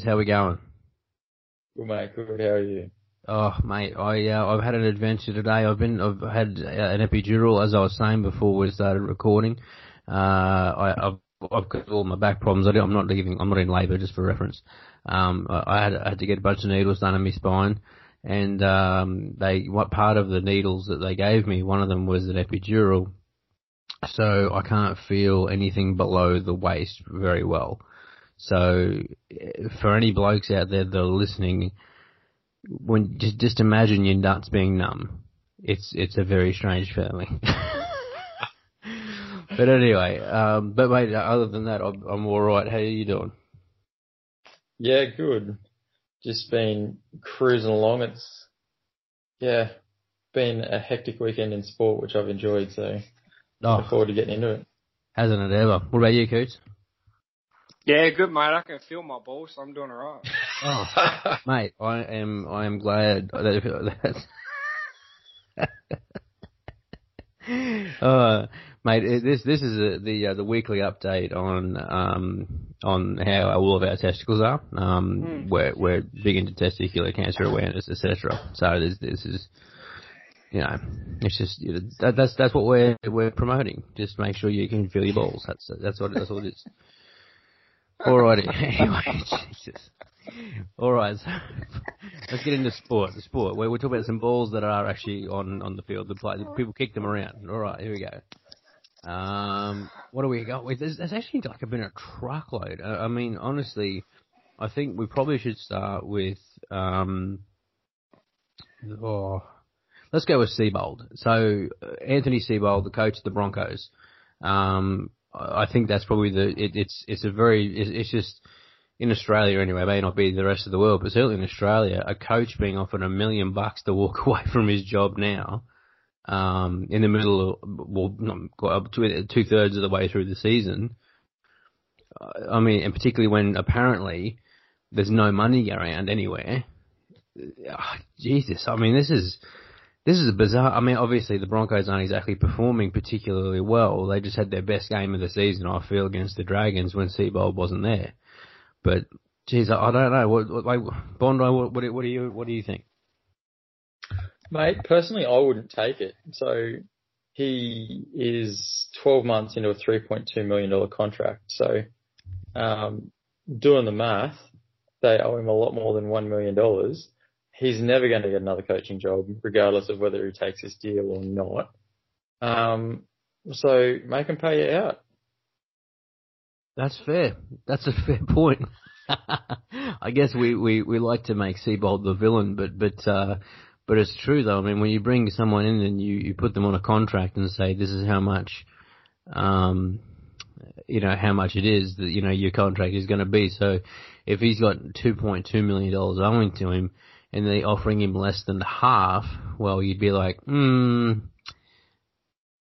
Boys. How we going? Good mate. Good. How are you? Oh mate, I uh, I've had an adventure today. I've been I've had uh, an epidural as I was saying before we started recording. Uh, I, I've I've got all my back problems. I am not leaving. I'm not in labour, just for reference. Um, I had I had to get a bunch of needles done in my spine, and um, they what part of the needles that they gave me, one of them was an epidural, so I can't feel anything below the waist very well. So for any blokes out there that are listening, when just just imagine your nuts being numb. It's it's a very strange feeling. but anyway, um, but mate, other than that, I'm, I'm all right. How are you doing? Yeah, good. Just been cruising along. It's yeah, been a hectic weekend in sport, which I've enjoyed. So oh, look forward to getting into it. Hasn't it ever? What about you, Coots? Yeah, good mate. I can feel my balls, so I'm doing alright. oh, mate, I am. I am glad that. uh, mate, this this is a, the uh, the weekly update on um on how all of our testicles are. Um, mm. we're we're big into testicular cancer awareness, etc. So this this is you know, it's just you know, that, that's that's what we're we're promoting. Just make sure you can feel your balls. That's that's what that's what it is. Alrighty. anyway, Jesus. Alright, so let's get into sport. The sport. Where we're talking about some balls that are actually on, on the field. The play, people kick them around. Alright, here we go. Um, what do we got with? There's, there's actually like been a truckload. I, I mean, honestly, I think we probably should start with, um, oh, let's go with Seibold. So, Anthony Seibold, the coach of the Broncos, um, I think that's probably the it, it's it's a very it's, it's just in Australia anyway. It may not be the rest of the world, but certainly in Australia, a coach being offered a million bucks to walk away from his job now, um, in the middle of well, not quite two thirds of the way through the season. I mean, and particularly when apparently there's no money around anywhere. Oh, Jesus, I mean, this is this is a bizarre. I mean, obviously the Broncos aren't exactly performing particularly well. They just had their best game of the season, I feel, against the Dragons when Seibold wasn't there. But geez, I, don't know. What, what like Bondi? What, what, what do you what do you think? Mate, personally, I wouldn't take it. So he is 12 months into a 3.2 million dollar contract. So um, doing the math, they owe him a lot more than one million dollars he's never going to get another coaching job, regardless of whether he takes this deal or not. Um, so make him pay you out. That's fair. That's a fair point. I guess we, we, we like to make Seibold the villain, but but uh, but it's true though. I mean, when you bring someone in and you, you put them on a contract and say this is how much, um, you know how much it is that you know your contract is going to be. So if he's got two point two million dollars owing to him, and they offering him less than half, well, you'd be like, hmm,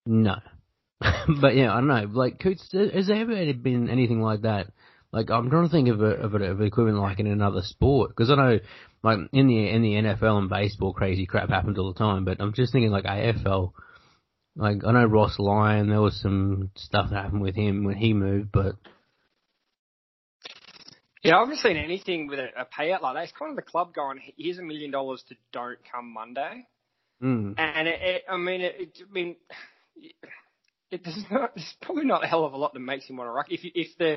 no. but yeah, I don't know. Like, Coots, has there ever been anything like that? Like, I'm trying to think of a, of, a, of an like in another sport because I know, like in the in the NFL and baseball, crazy crap happens all the time. But I'm just thinking like AFL. Like I know Ross Lyon, there was some stuff that happened with him when he moved, but yeah, I haven't seen anything with a, a payout like that. It's kind of the club going, here's a million dollars to don't come Monday. Mm. And it, it, I mean, it, it, I mean, it, there's, not, there's probably not a hell of a lot that makes him want to ruck. If, if the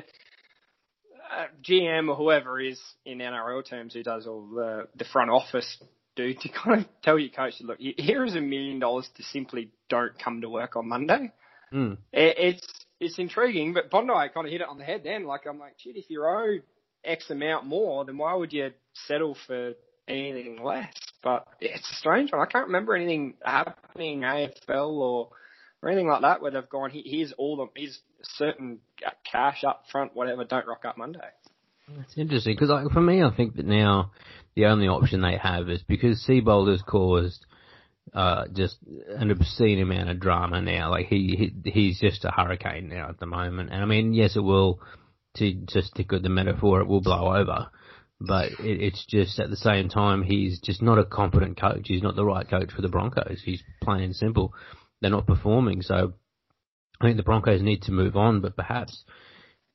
uh, GM or whoever is in NRL terms who does all the, the front office do to kind of tell your coach, look, here is a million dollars to simply don't come to work on Monday. Mm. It, it's it's intriguing, but Bondi kind of hit it on the head then. Like I'm like, shit, if you're owed X amount more, then why would you settle for anything less? But it's a strange one. I can't remember anything happening AFL or or anything like that where they've gone. Here's all the here's certain cash up front, whatever. Don't rock up Monday. It's interesting because like, for me, I think that now the only option they have is because Seibold has caused uh, just an obscene amount of drama now. Like he, he he's just a hurricane now at the moment, and I mean, yes, it will to just stick with the metaphor, it will blow over. But it, it's just at the same time, he's just not a competent coach. He's not the right coach for the Broncos. He's plain and simple. They're not performing. So I think the Broncos need to move on, but perhaps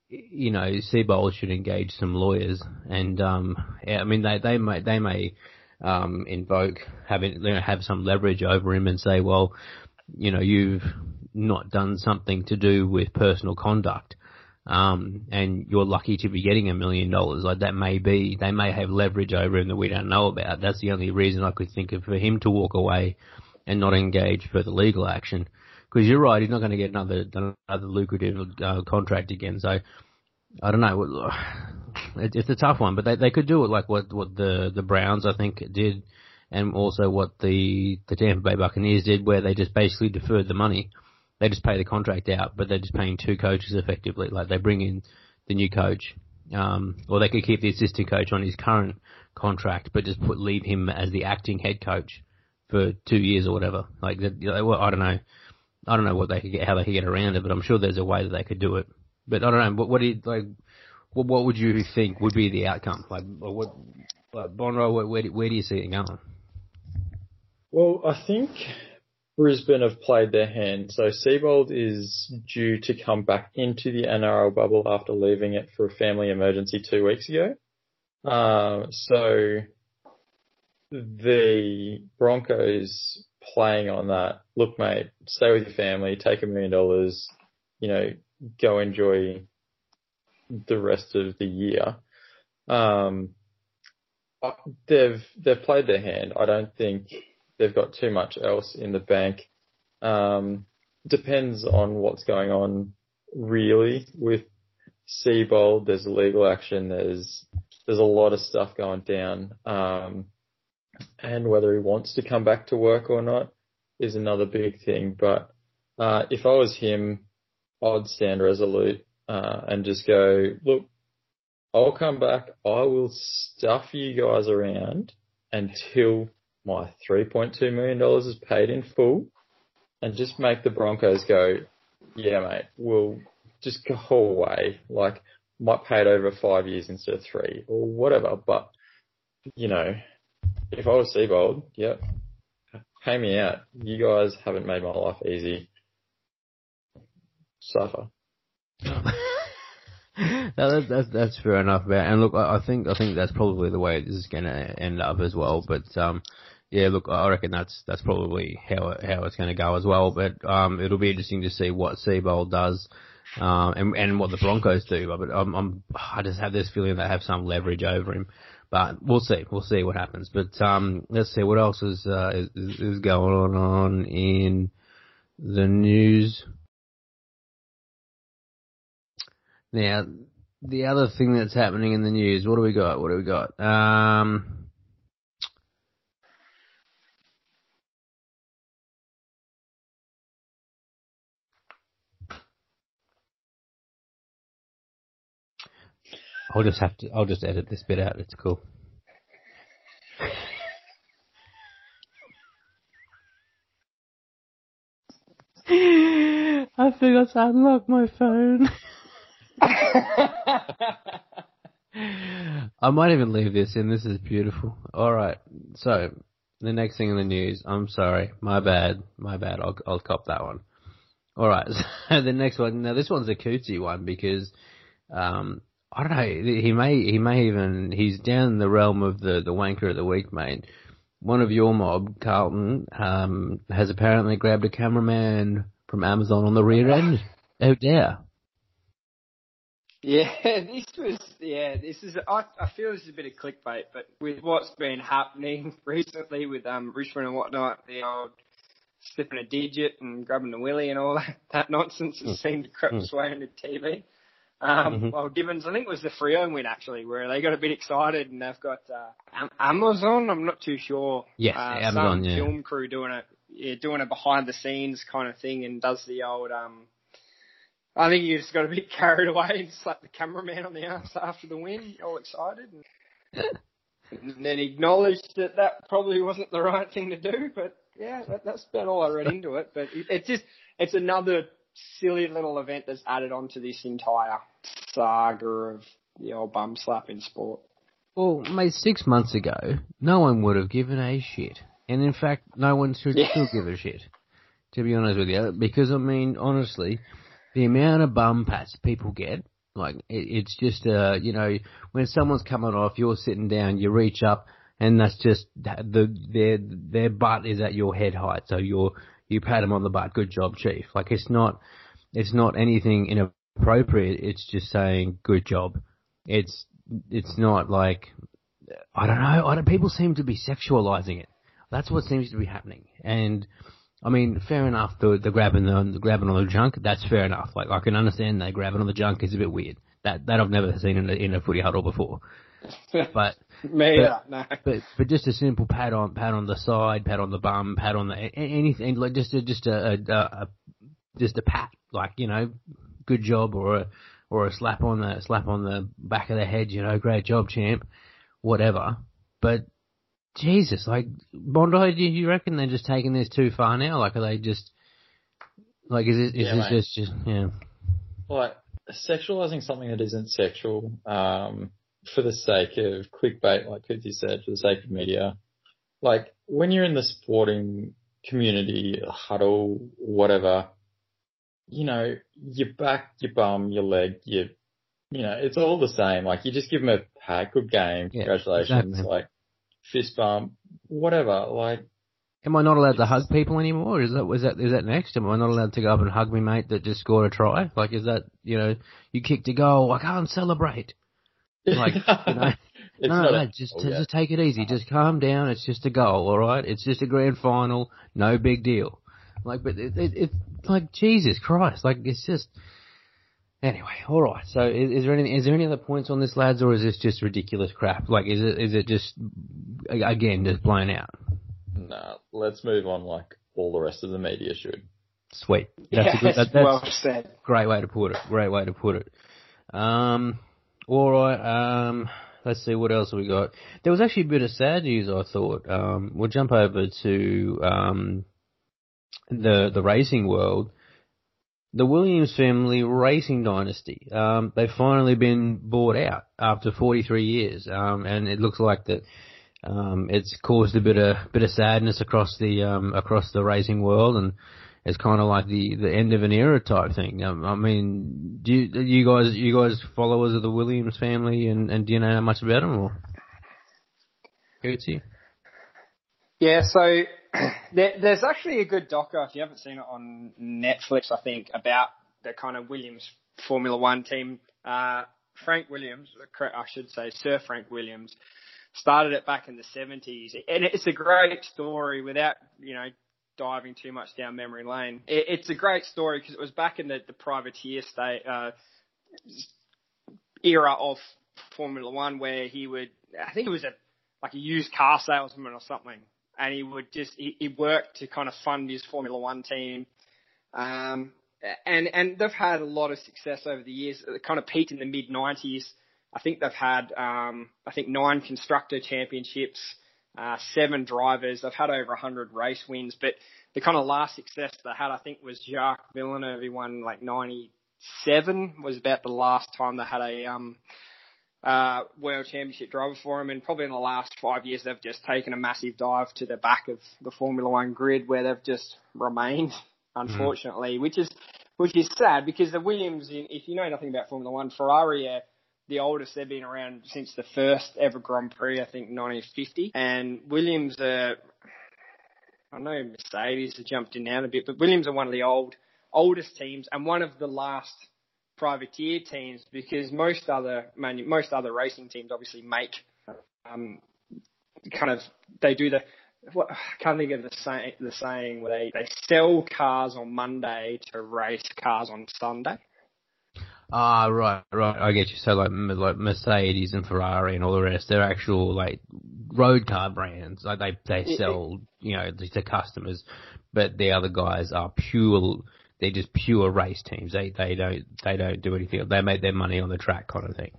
you know, Seibold should engage some lawyers, and um, yeah, I mean they they may they may um, invoke having you know, have some leverage over him and say, well, you know, you've not done something to do with personal conduct. Um, and you're lucky to be getting a million dollars. Like that may be, they may have leverage over him that we don't know about. That's the only reason I could think of for him to walk away and not engage for the legal action. Because you're right, he's not going to get another another lucrative uh, contract again. So I don't know. It's a tough one, but they they could do it like what what the the Browns I think did, and also what the the Tampa Bay Buccaneers did, where they just basically deferred the money. They just pay the contract out, but they're just paying two coaches effectively. Like they bring in the new coach, um, or they could keep the assistant coach on his current contract, but just put leave him as the acting head coach for two years or whatever. Like that, well, I don't know. I don't know what they could get, how they could get around it, but I'm sure there's a way that they could do it. But I don't know. What, what do you like? What, what would you think would be the outcome? Like, what, like Bonro, where, where, do, where do you see it going? Well, I think Brisbane have played their hand. So Seibold is due to come back into the NRL bubble after leaving it for a family emergency two weeks ago. Uh, so the Broncos playing on that. Look, mate, stay with your family, take a million dollars, you know, go enjoy the rest of the year. Um, uh, they've they've played their hand. I don't think they've got too much else in the bank. Um, depends on what's going on really with Seibold. There's legal action. There's there's a lot of stuff going down. Um, and whether he wants to come back to work or not is another big thing. But uh, if I was him, I'd stand resolute uh, and just go, look, I'll come back. I will stuff you guys around until my $3.2 million is paid in full and just make the Broncos go, yeah, mate, we'll just go away. Like, might pay it over five years instead of three or whatever. But, you know, if I was Seibold, yep, pay me out. You guys haven't made my life easy. Suffer. no, that's, that's that's fair enough. Man. And look, I think I think that's probably the way this is going to end up as well. But um, yeah, look, I reckon that's that's probably how it, how it's going to go as well. But um, it'll be interesting to see what Seibold does. Um, and, and what the Broncos do, but I'm, I'm, I just have this feeling they have some leverage over him. But we'll see. We'll see what happens. But um, let's see what else is, uh, is is going on in the news. Now, the other thing that's happening in the news. What do we got? What do we got? Um. I'll just have to. I'll just edit this bit out. It's cool. I forgot to unlock my phone. I might even leave this in. This is beautiful. All right. So the next thing in the news. I'm sorry. My bad. My bad. I'll I'll cop that one. All right. So the next one. Now this one's a cutesy one because um, I don't know. He may he may even he's down the realm of the the wanker of the week, mate. One of your mob, Carlton, um, has apparently grabbed a cameraman from Amazon on the rear end. Oh dear. Yeah, this was yeah, this is I I feel this is a bit of clickbait, but with what's been happening recently with um Richmond and whatnot, the old slipping a digit and grabbing the willy and all that, that nonsense has mm. seemed to creep its way into TV. Um, mm-hmm. Well, Gibbons, I think it was the Freo win actually, where they got a bit excited and they've got uh, Amazon. I'm not too sure. Yes, uh, Amazon. Some yeah. film crew doing it, yeah, doing a behind the scenes kind of thing, and does the old. um I think you just got a bit carried away and slapped the cameraman on the ass after the win, all excited, and, and then acknowledged that that probably wasn't the right thing to do. But yeah, that, that's about all I read into it. But it, it's just it's another silly little event that's added onto this entire saga of the old bum slap in sport. Well, mate, six months ago, no one would have given a shit. And in fact, no one should yeah. still give a shit. To be honest with you. Because, I mean, honestly, the amount of bum pats people get, Like it, it's just uh, you know, when someone's coming off, you're sitting down, you reach up, and that's just the their their butt is at your head height, so you're you pat them on the butt. Good job, chief. Like it's not it's not anything inappropriate. It's just saying good job. It's it's not like I don't know. I don't, people seem to be sexualizing it. That's what seems to be happening. And I mean, fair enough. The the grabbing the, the grabbing on the junk. That's fair enough. Like I can understand that grabbing on the junk is a bit weird. That that I've never seen in a, in a footy huddle before. But Me, but, no. but but just a simple pat on pat on the side, pat on the bum, pat on the anything like just a, just a, a, a just a pat, like you know, good job, or a or a slap on the slap on the back of the head, you know, great job, champ, whatever. But Jesus, like Bondi, do you reckon they're just taking this too far now? Like, are they just like is it is Yeah, this mate. just just yeah? like sexualizing something that isn't sexual um, for the sake of clickbait, like Cootsy said, for the sake of media. Like when you're in the sporting community, huddle, whatever, you know, your back, your bum, your leg, your, you know, it's all the same. Like you just give them a pat, good game, Yeah, congratulations, exactly. like fist bump, whatever. Like Am I not allowed to hug people anymore? Is that was that is that next? Am I not allowed to go up and hug me mate that just scored a try? Like, is that you know you kicked a goal? I can't celebrate. Like, you know, it's no, not no, just oh, yeah. just take it easy. Just calm down. It's just a goal, all right. It's just a grand final. No big deal. Like, but it, it, it's like Jesus Christ. Like, it's just. Anyway, all right. So, is, is there any is there any other points on this, lads, or is this just ridiculous crap? Like, is it is it just again just blown out? Nah, let's move on like all the rest of the media should. Sweet. That's a good. Yes, That, that's, well said. Great way to put it. Great way to put it. Um, all right. Um, let's see what else we got. There was actually a bit of sad news. I thought. Um, we'll jump over to um, the the racing world. The Williams family racing dynasty. Um, they've finally been bought out after 43 years. Um, and it looks like that. Um, it's caused a bit of bit of sadness across the um, across the racing world, and it's kind of like the, the end of an era type thing. Um, I mean, do you, you guys you guys followers of the Williams family, and, and do you know much about them or? Cootsy? Yeah, so there, there's actually a good docker if you haven't seen it on Netflix. I think about the kind of Williams Formula One team. Uh, Frank Williams, I should say Sir Frank Williams, started it back in the 70s, and it's a great story. Without you know diving too much down memory lane, it, it's a great story because it was back in the, the privateer state uh, era of Formula One where he would, I think it was a like a used car salesman or something, and he would just he, he worked to kind of fund his Formula One team. Um, and and they've had a lot of success over the years. It kind of peaked in the mid '90s. I think they've had um, I think nine constructor championships, uh, seven drivers. They've had over 100 race wins, but the kind of last success they had, I think, was Jacques Villeneuve. He won like 97 was about the last time they had a um, uh, world championship driver for him. And probably in the last five years, they've just taken a massive dive to the back of the Formula One grid where they've just remained, unfortunately, which is, which is sad because the Williams, if you know nothing about Formula One, Ferrari are the oldest they've been around since the first ever Grand Prix, I think 1950. And Williams are, I know Mercedes have jumped in now a bit, but Williams are one of the old, oldest teams and one of the last privateer teams because most other most other racing teams obviously make um, kind of they do the what I can't think of the saying the saying where they, they sell cars on Monday to race cars on Sunday. Ah, right, right. I get you. So like, like Mercedes and Ferrari and all the rest, they're actual like road car brands. Like they they sell, you know, to customers. But the other guys are pure. They're just pure race teams. They they don't they don't do anything. They make their money on the track, kind of thing.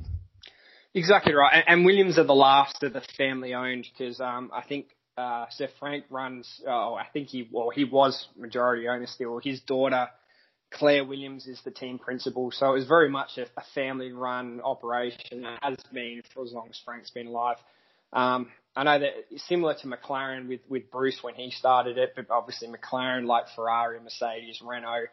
Exactly right. And, and Williams are the last of the family owned because um, I think uh, Sir Frank runs. Oh, I think he well he was majority owner still. His daughter Claire Williams is the team principal. So it was very much a, a family run operation. It has been for as long as Frank's been alive. Um, I know that similar to McLaren with, with Bruce when he started it, but obviously McLaren, like Ferrari, Mercedes, Renault,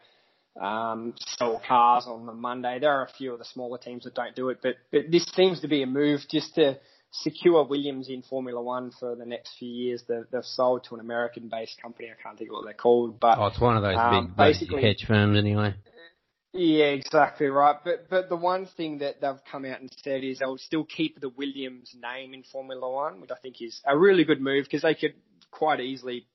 um, sell cars on the Monday. There are a few of the smaller teams that don't do it, but, but this seems to be a move just to secure Williams in Formula One for the next few years. They've, they've sold to an American-based company. I can't think of what they're called, but oh, it's one of those um, big basically- hedge firms anyway. Yeah, exactly right. But but the one thing that they've come out and said is they'll still keep the Williams name in Formula One, which I think is a really good move because they could quite easily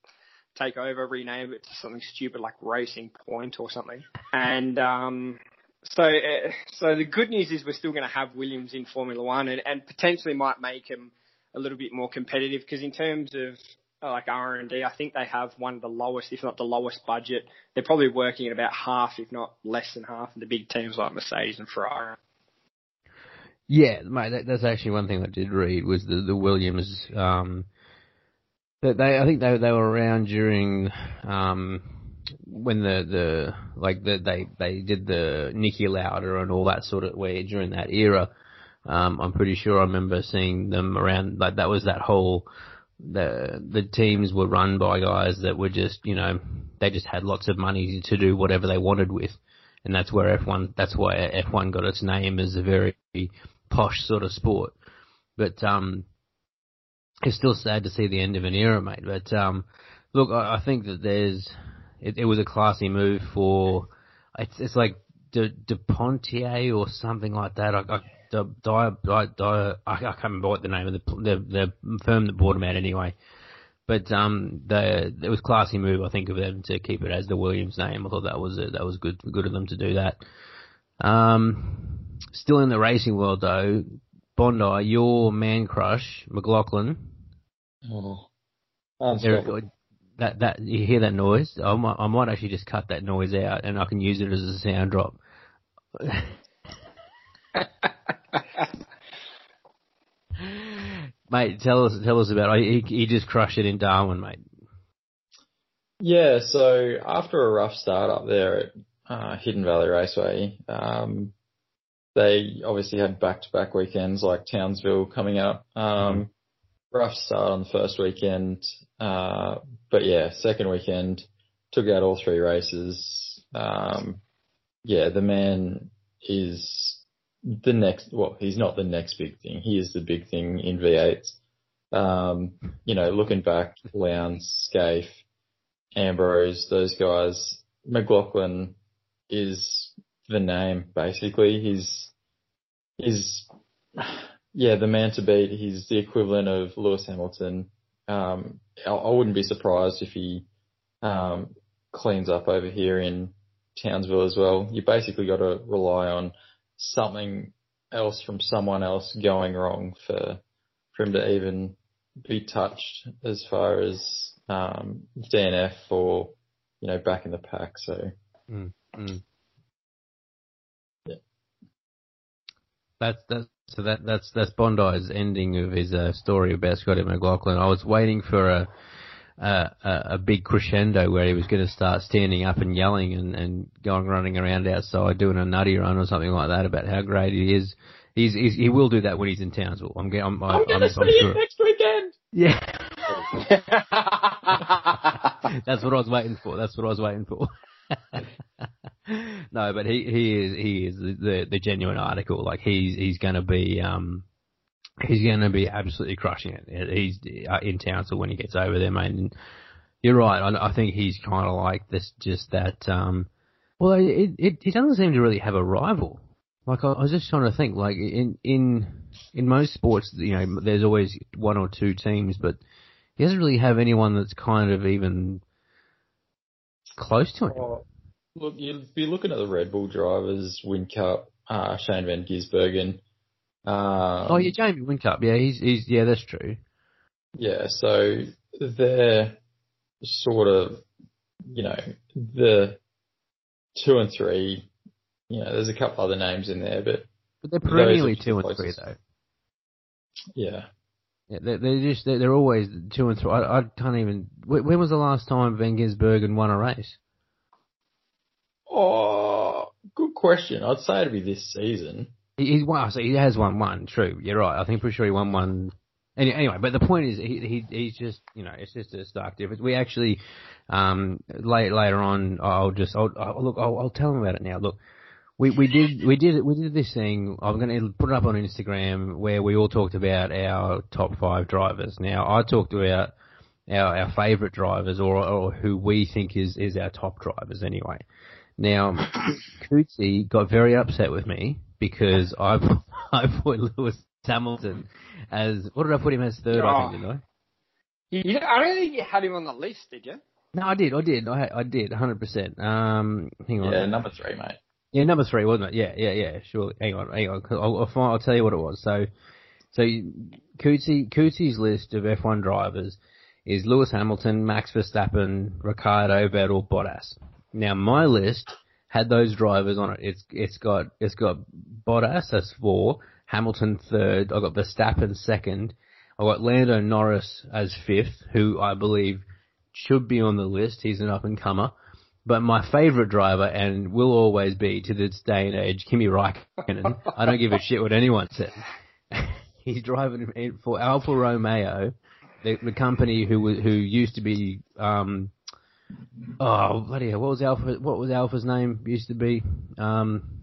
take over, rename it to something stupid like Racing Point or something. And um, so uh, so the good news is we're still going to have Williams in Formula One, and, and potentially might make them a little bit more competitive because in terms of like R and D, I think they have one of the lowest, if not the lowest budget. They're probably working at about half, if not less than half, of the big teams like Mercedes and Ferrari. Yeah, mate, that, that's actually one thing I did read was the the Williams. Um, that they, I think they they were around during um when the the like the they they did the Niki Lauda and all that sort of way during that era. Um, I'm pretty sure I remember seeing them around like that was that whole the the teams were run by guys that were just you know they just had lots of money to do whatever they wanted with, and that's where F1 that's why F1 got its name as a very posh sort of sport. But um, it's still sad to see the end of an era, mate. But um, look, I, I think that there's it, it was a classy move for it's it's like De, De Pontier or something like that. I, I Di, Di, Di, Di, I can't remember what the name of the the, the firm that bought him out anyway. But um, the it was classy move, I think, of them to keep it as the Williams name. I thought that was a, that was good good of them to do that. Um, still in the racing world though, Bondi, your man crush, McLaughlin. Oh, There- that that you hear that noise? I might, I might actually just cut that noise out and I can use it as a sound drop. mate, tell us tell us about. He he just crushed it in Darwin, mate. Yeah, so after a rough start up there at uh, Hidden Valley Raceway, um, they obviously had back-to-back weekends like Townsville coming up. Um, rough start on the first weekend, uh, but yeah, second weekend took out all three races. Um, yeah, the man is the next. Well, he's not the next big thing. He is the big thing in V8s. Um, you know, looking back, Lowndes, Skaife, Ambrose, those guys. McLaughlin is the name basically. He's he's yeah the man to beat. He's the equivalent of Lewis Hamilton. Um, I, I wouldn't be surprised if he um, cleans up over here in Townsville as well. You basically got to rely on something else from someone else going wrong for for him to even be touched as far as um, DNF or you know back in the pack. So Mm. Yeah. That's that's so that that's that's Bondi's ending of his uh, story about Scotty McLaughlin. I was waiting for a a, a a big crescendo where he was going to start standing up and yelling and and going running around outside doing a nutty run or something like that about how great he is. He's, he's he will do that when he's in Townsville. I'm I'm, I'm, I'm, I'm sure. next weekend. Yeah. That's what I was waiting for. That's what I was waiting for. no, but he he is he is the the, the genuine article. Like he's he's going to be um he's going to be absolutely crushing it. He's uh, in Townsville when he gets over there, mate. And you're right. I, I think he's kind of like this, just that. um Well, it, it it doesn't seem to really have a rival. Like I, I was just trying to think, like in in in most sports, you know, there's always one or two teams, but he doesn't really have anyone that's kind of even close to him. Oh, look, you'd be looking at the Red Bull drivers, Whincup, uh, Shane Van Gisbergen. Um, oh yeah, Jamie Whincup. Yeah, he's he's yeah, that's true. Yeah, so they're sort of, you know, the two and three. You know, there's a couple other names in there, but But they're perennially two and three closest. though. yeah. Yeah, they're, they're just they're, they're always two and three. I, I can't even. When when was the last time Van Gisbergen won a race? Oh, good question. I'd say it'd be this season. He, he's won. So he has won one. True, you're right. I think pretty sure he won one Anyway, but the point is, he, he he's just you know it's just a stark difference. We actually um late, later on, I'll just I'll, I'll look I'll, I'll tell him about it now. Look, we we did we did we did this thing. I'm going to put it up on Instagram where we all talked about our top five drivers. Now I talked about our our favourite drivers or or who we think is is our top drivers anyway. Now, Cootsy got very upset with me because I I put Lewis Hamilton as what did I put him as third? I think didn't I? You, I don't think you had him on the list, did you? No, I did. I did. I I did. 100. percent Um, hang on. Yeah, number three, mate. Yeah, number three, wasn't it? Yeah, yeah, yeah. Sure. Hang on, hang on. I'll, I'll, find, I'll tell you what it was. So, so Cootsy, Cootsy's list of F1 drivers is Lewis Hamilton, Max Verstappen, Ricciardo, Vettel, Bottas. Now, my list had those drivers on it. It's it's got it's got Bottas as four, Hamilton third. I got Verstappen second. I got Lando Norris as fifth, who I believe should be on the list. He's an up and comer. But my favourite driver, and will always be to this day and age, Kimi Raikkonen. I don't give a shit what anyone says. He's driving for Alfa Romeo, the, the company who who used to be, um, oh bloody hell, what was Alfa? What was Alfa's name? Used to be, um,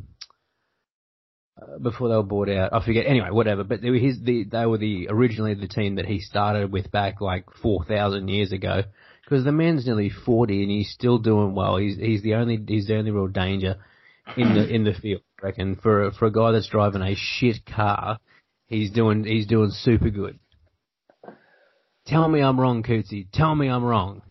uh, before they were bought out. I forget. Anyway, whatever. But they were his. The, they were the originally the team that he started with back like four thousand years ago because the man's nearly forty and he's still doing well. He's he's the only he's the only real danger in the in the field. I reckon for for a guy that's driving a shit car, he's doing he's doing super good. Tell me I'm wrong, Cootsy. Tell me I'm wrong.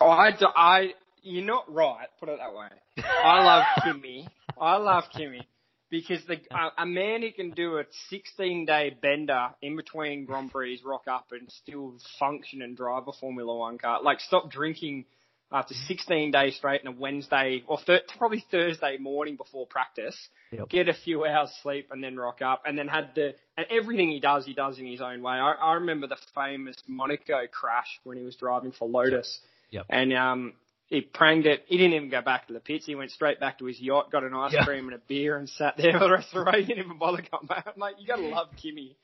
Oh, I, I, you're not right. Put it that way. I love Kimi. I love Kimi because the uh, a man who can do a 16 day bender in between Grand Prix rock up and still function and drive a Formula One car. Like stop drinking after 16 days straight and a Wednesday or probably Thursday morning before practice. Yep. Get a few hours sleep and then rock up and then had the and everything he does he does in his own way. I, I remember the famous Monaco crash when he was driving for Lotus. Yep. And um he pranged it. He didn't even go back to the pits. He went straight back to his yacht, got an ice Yeah. cream and a beer, and sat there for the rest of the race. He didn't even bother coming back. I'm like, you gotta love Kimi.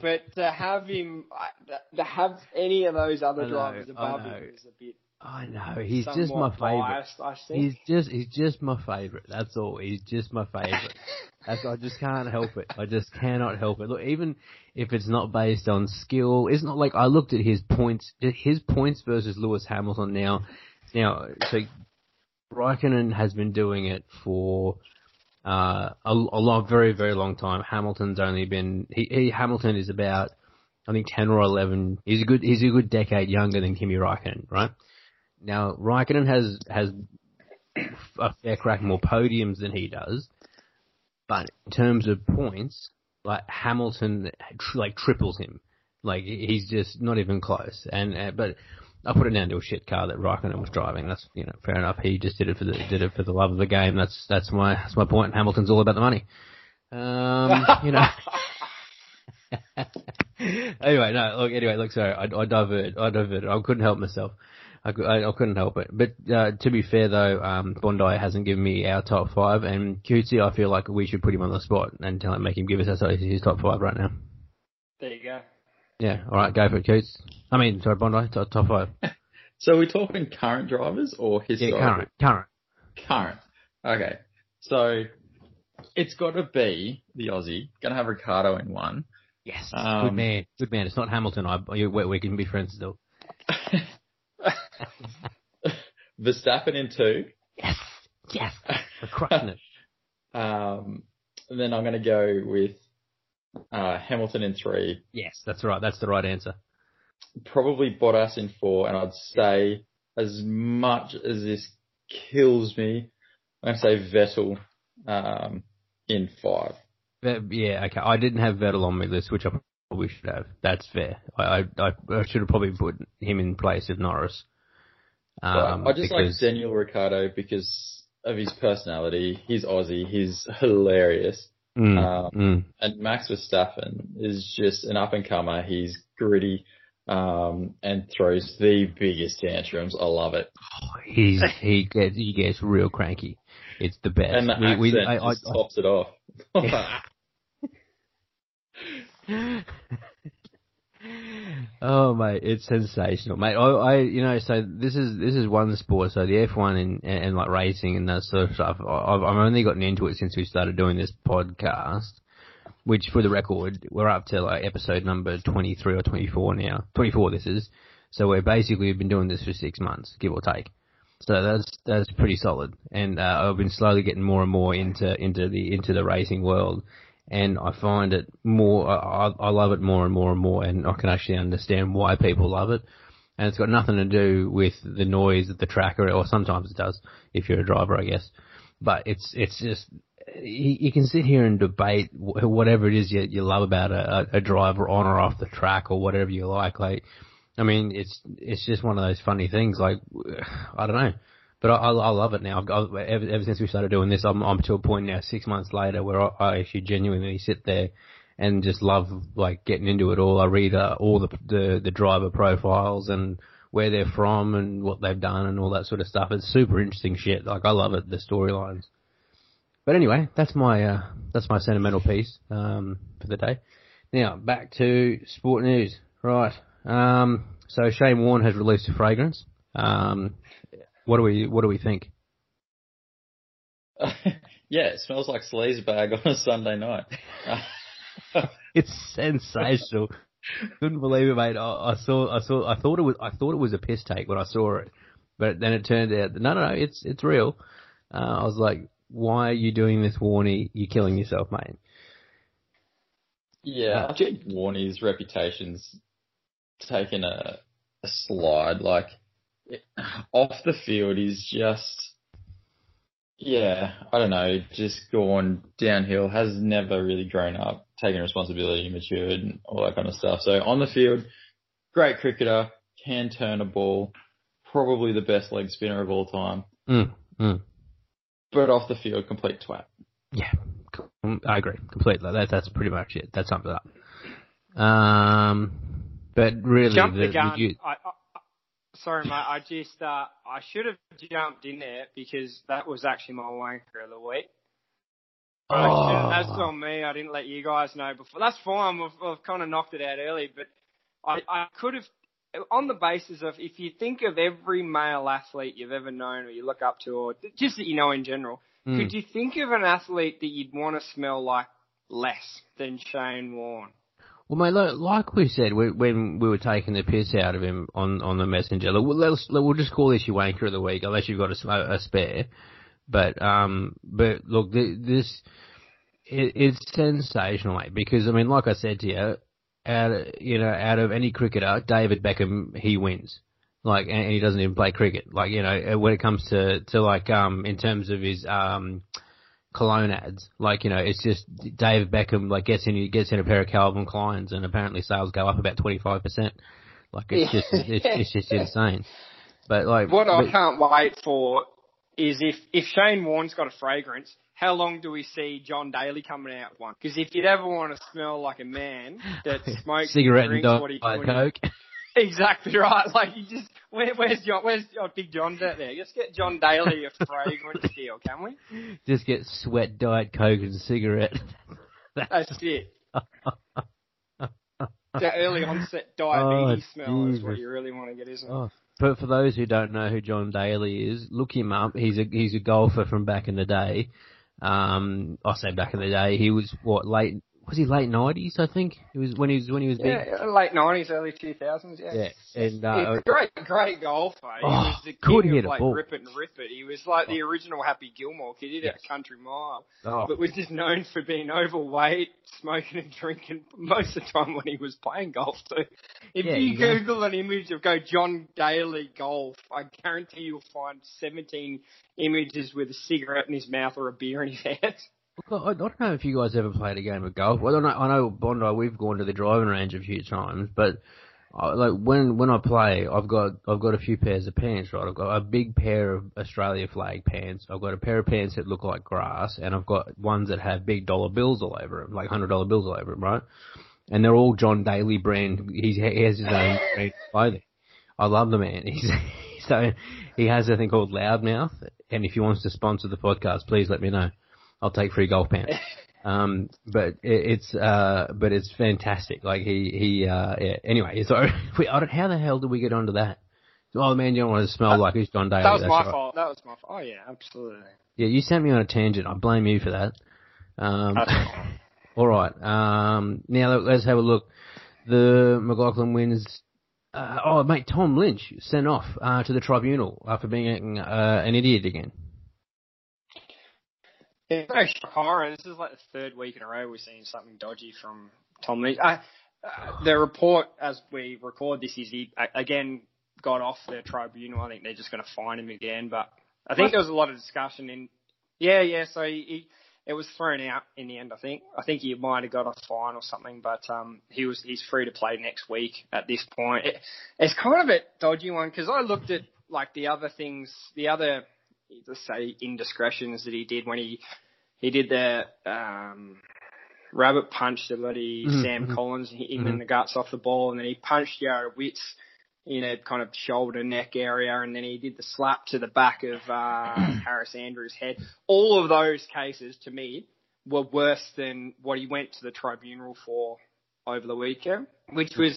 But to have him, to have any of those other know, drivers above him is a bit. I know he's just my favourite. biased. He's just he's just my favourite. That's all. He's just my favourite. That's I just can't help it. I just cannot help it. Look, even if it's not based on skill, it's not like I looked at his points. His points versus Lewis Hamilton now. Now, so Raikkonen has been doing it for uh, a, a long, very very long time. Hamilton's only been he, he Hamilton is about I think ten or eleven. He's a good he's a good decade younger than Kimi Raikkonen, right? Now Raikkonen has has a fair crack more podiums than he does, but in terms of points, like Hamilton tr- like triples him. Like he's just not even close. And uh, but I put it down to a shit car that Raikkonen was driving. That's you know fair enough. He just did it for the did it for the love of the game. That's that's my that's my point. Hamilton's all about the money. Um, you know. anyway, no, look, anyway, look, sorry, I, I diverted, I diverted, I couldn't help myself. I, I, I couldn't help it. But, uh, to be fair though, um, Bondi hasn't given me our top five, and Cootsy, I feel like we should put him on the spot and tell him, make him give us his top five right now. there you go. Yeah, alright, go for it, Coots. I mean, sorry, Bondi, top, top five. So are we talking current drivers or Yeah, current, current. Current. Okay. So it's got to be the Aussie. Gonna have Ricciardo in one. Yes, Um, good man, good man. It's not Hamilton, I, we, we can be friends still. Verstappen in two. Yes, yes, we're crushing it. Um, then I'm gonna go with uh, Hamilton in three. Yes, that's right, that's the right answer. Probably Bottas in four, and I'd say as much as this kills me, I'm gonna say Vettel um, in five. Ve- Yeah, okay. I didn't have Vettel on my list, which I probably should have. That's fair. I I, I should have probably put him in place of Norris. Um, I just because, like Daniel Ricciardo because of his personality. He's Aussie. He's hilarious. mm, um, mm. And Max Verstappen is just an up and comer. He's gritty um, and throws the biggest tantrums. I love it. he's he gets he gets real cranky. It's the best. And the We- we- accent I- I- just tops it off. Oh mate, it's sensational, mate. I, I, you know, so this is this is one sport. So the F1 and, and, like racing and that sort of stuff. I've, I've only gotten into it since we started doing this podcast. Which, for the record, we're up to like episode number 23 or 24 now. 24 this is. So we're basically we've been doing this for six months, give or take. So that's that's pretty solid. And uh, I've been slowly getting more and more into into the into the racing world and I find it more. I, I love it more and more and more, and I can actually understand why people love it. And it's got nothing to do with the noise of the track, or, or sometimes it does if you're a driver, I guess. But it's it's just you, you can sit here and debate whatever it is you, you love about a, a driver on or off the track or whatever you like. Like, I mean, it's it's just one of those funny things. Like, I don't know. But I, I love it now. I've, ever, ever since we started doing this, I'm, I'm to a point now, six months later, where I, I actually genuinely sit there and just love like getting into it all. I read uh, all the, the the driver profiles and where they're from and what they've done and all that sort of stuff. It's super interesting shit. Like I love it, the storylines. But anyway, that's my uh, that's my sentimental piece um, for the day. Now back to sport news. Right. Um, so Shane Warne has released a fragrance. Um, what do we What do we think? yeah, it smells like sleaze bag on a Sunday night. it's sensational. Couldn't believe it, mate. I, I, saw, I saw, I thought it was, I thought it was a piss take when I saw it, but then it turned out, no, no, no, it's, it's real. Uh, I was like, why are you doing this, Warney? You're killing yourself, mate. Yeah, I think Warney's reputation's taken a, a slide. Like, off the field is just, yeah, I don't know, just gone downhill. Has never really grown up, taken responsibility, matured, and all that kind of stuff. So on the field, great cricketer, can turn a ball, probably the best leg spinner of all time. Mm, mm. But off the field, complete twat. Yeah, I agree completely. That, that's pretty much it. That sums it up. Um, but really, Jump the, the gun. The, I, sorry, mate. I just uh, I should have jumped in there because that was actually my wanker of the week. Oh. That's on me. I didn't let you guys know before. That's fine. I've, I've kind of knocked it out early, but I, I could have, on the basis of if you think of every male athlete you've ever known or you look up to, or just that you know in general, mm. could you think of an athlete that you'd want to smell like less than Shane Warne? Well, mate, like we said when we were taking the piss out of him on, on the messenger, let's, we'll just call this your wanker of the week, unless you've got a, a spare. But um, but look, this it, it's sensational, mate. Because I mean, like I said to you, out of, you know, out of any cricketer, David Beckham he wins. Like, and he doesn't even play cricket. Like, you know, when it comes to to like um in terms of his um cologne ads. Like, you know, it's just David Beckham like gets in gets in a pair of Calvin Kleins and apparently sales go up about twenty five percent. Like it's just it's, it's just insane. But like what but, I can't wait for is if if Shane Warne's got a fragrance, how long do we see John Daly coming out with one? Because if you'd ever want to smell like a man that smokes cigarette and, and what he, Coke. Exactly right. Like you just where, where's John? Where's oh, Big John's out there? Let's get John Daly a fragrance deal, can we? Just get sweat, diet coke, and cigarette. That's, That's it. that early onset diabetes oh, smell is what you really want to get, isn't it? Oh. But for those who don't know who John Daly is, look him up. He's a he's a golfer from back in the day. Um, I say back in the day, he was what late was he late nineties? I think it was when he was when he was yeah, big. late nineties, early two thousands. Yeah, yeah, and uh, great, great golfer. He oh, was the king king of like ball. rip it and rip it. He was like the original Happy Gilmore kid. He did yes. a country mile, oh. but was just known for being overweight, smoking and drinking most of the time when he was playing golf. So, if yeah, you yeah. Google an image of go John Daly golf, I guarantee you'll find seventeen images with a cigarette in his mouth or a beer in his hands. Look, I, I don't know if you guys ever played a game of golf. Well, I know, I know Bondi. We've gone to the driving range a few times, but I, like when when I play, I've got I've got a few pairs of pants. Right, I've got a big pair of Australia flag pants. I've got a pair of pants that look like grass, and I've got ones that have big dollar bills all over them, like hundred dollar bills all over them, right? And they're all John Daly brand. He's, he has his own brand clothing. I love the man. He's so he has a thing called Loudmouth, and if he wants to sponsor the podcast, please let me know. I'll take free golf pants. Um, but it, it's uh, but it's fantastic. Like he he uh, yeah. Anyway, so we, I don't, how the hell did we get onto that? Oh man, you don't want to smell Uh, like who's John Daly. That was That's my right. fault. That was my fault. Oh yeah, absolutely. Yeah, you sent me on a tangent. I blame you for that. Um, all right. Um, now let- let's have a look. The McLaughlin wins. Uh, oh, mate, Tom Lynch sent off uh, to the tribunal after being uh, an idiot again. It's no shock horror. This is like the third week in a row we've seen something dodgy from Tom Lee. Uh, uh, the report, as we record this, is he again got off the tribunal. I think they're just going to fine him again. But I think there was a lot of discussion in. Yeah, yeah. So he, he it was thrown out in the end. I think. I think he might have got a fine or something, but um, he was he's free to play next week. At this point, it, it's kind of a dodgy one because I looked at like the other things, the other let's say indiscretions that he did when he he did the um, rabbit punch to bloody Mhm, Sam mhm, Collins, hit him mhm. in the guts off the ball, and then he punched Jarrod Witts in a kind of shoulder neck area, and then he did the slap to the back of uh, Harris Andrews' head. All of those cases, to me, were worse than what he went to the tribunal for over the weekend, which was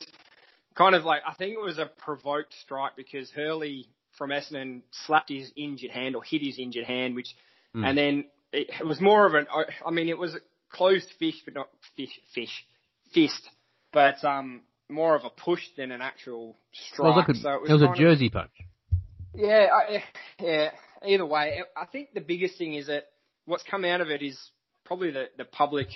kind of like I think it was a provoked strike because Hurley from Essendon slapped his injured hand or hit his injured hand, which Mm. and then it, it was more of an I mean it was a closed fish but not fish fish fist, but um more of a push than an actual It was strike. like a, so it was, it was a kind of- jersey punch. yeah, I, yeah. Either way, I think the biggest thing is that what's come out of it is probably the the public,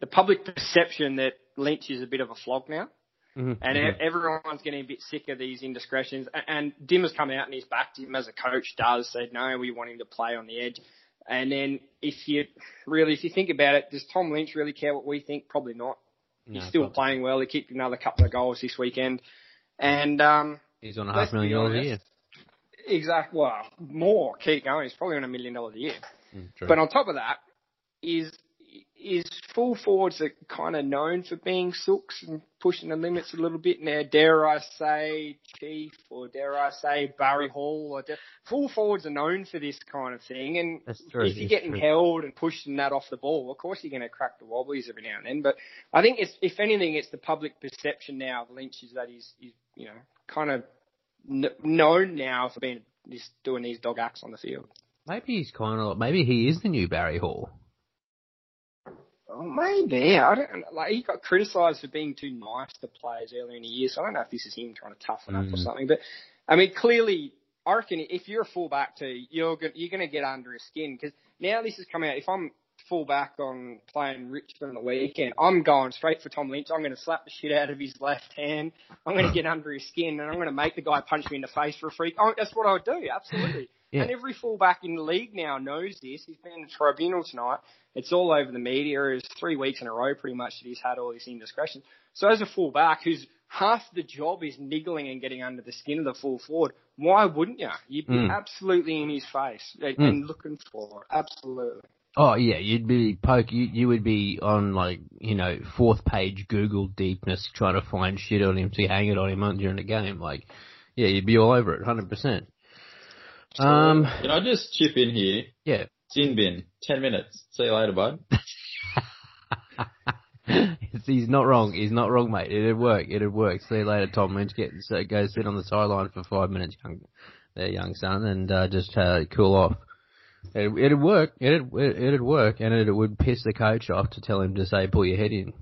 the public perception that Lynch is a bit of a flog now, Mhm, and e- everyone's getting a bit sick of these indiscretions. And Dim has come out and he's backed him as a coach does. Said no, we want him to play on the edge. And then if you really, if you think about it, does Tom Lynch really care what we think? Probably not. No, He's still playing well. He kicked another couple of goals this weekend, and um, He's on a half million dollars a year. Exactly. Well, more. Keep going. He's probably on a million dollars a year. Mm. But on top of that, is is full forwards are kind of known for being sooks and pushing the limits a little bit. Now, dare I say, Chief, or dare I say, Barry Hall, or full forwards are known for this kind of thing. And true, if you're getting true. held and pushing that off the ball, of course you're going to crack the wobblies every now and then. But I think it's, if anything, it's the public perception now of Lynch is that he's, he's you know, kind of kn- known now for being this, doing these dog acts on the field. Maybe he's kind of maybe he is the new Barry Hall. Oh, maybe. I don't like. He got criticised for being too nice to players earlier in the year, so I don't know if this is him trying to toughen up or Mm. something. But I mean, clearly, I reckon if you're a fullback too, you're go- you're going to get under his skin because now this has come out. If I'm fullback on playing Richmond on the weekend, I'm going straight for Tom Lynch. I'm going to slap the shit out of his left hand. I'm going to get under his skin, and I'm going to make the guy punch me in the face for a freak. Oh, that's what I would do. Absolutely. Yeah. And every fullback in the league now knows this. He's been in the tribunal tonight. It's all over the media. It's three weeks in a row pretty much that he's had all these indiscretions. So as a fullback who's half the job is niggling and getting under the skin of the full forward, why wouldn't you? You'd be Mm. absolutely in his face and, Mm. and looking for it. Absolutely. Oh yeah, you'd be poke. You you would be on like you know fourth page Google deepness trying to find shit on him to hang it on him during the game. Like, yeah, you'd be all over it, hundred percent. Um, Can I just chip in here? yeah. Sin bin. Ten minutes. See you later, bud. He's not wrong. He's not wrong, mate. It'd work. It'd work. See you later, Tom Lynch. Get so go sit on the sideline for five minutes, young, there, young son, and uh, just uh, cool off. It, it'd work. It'd it, it'd work, and it would piss the coach off to tell him to say pull your head in.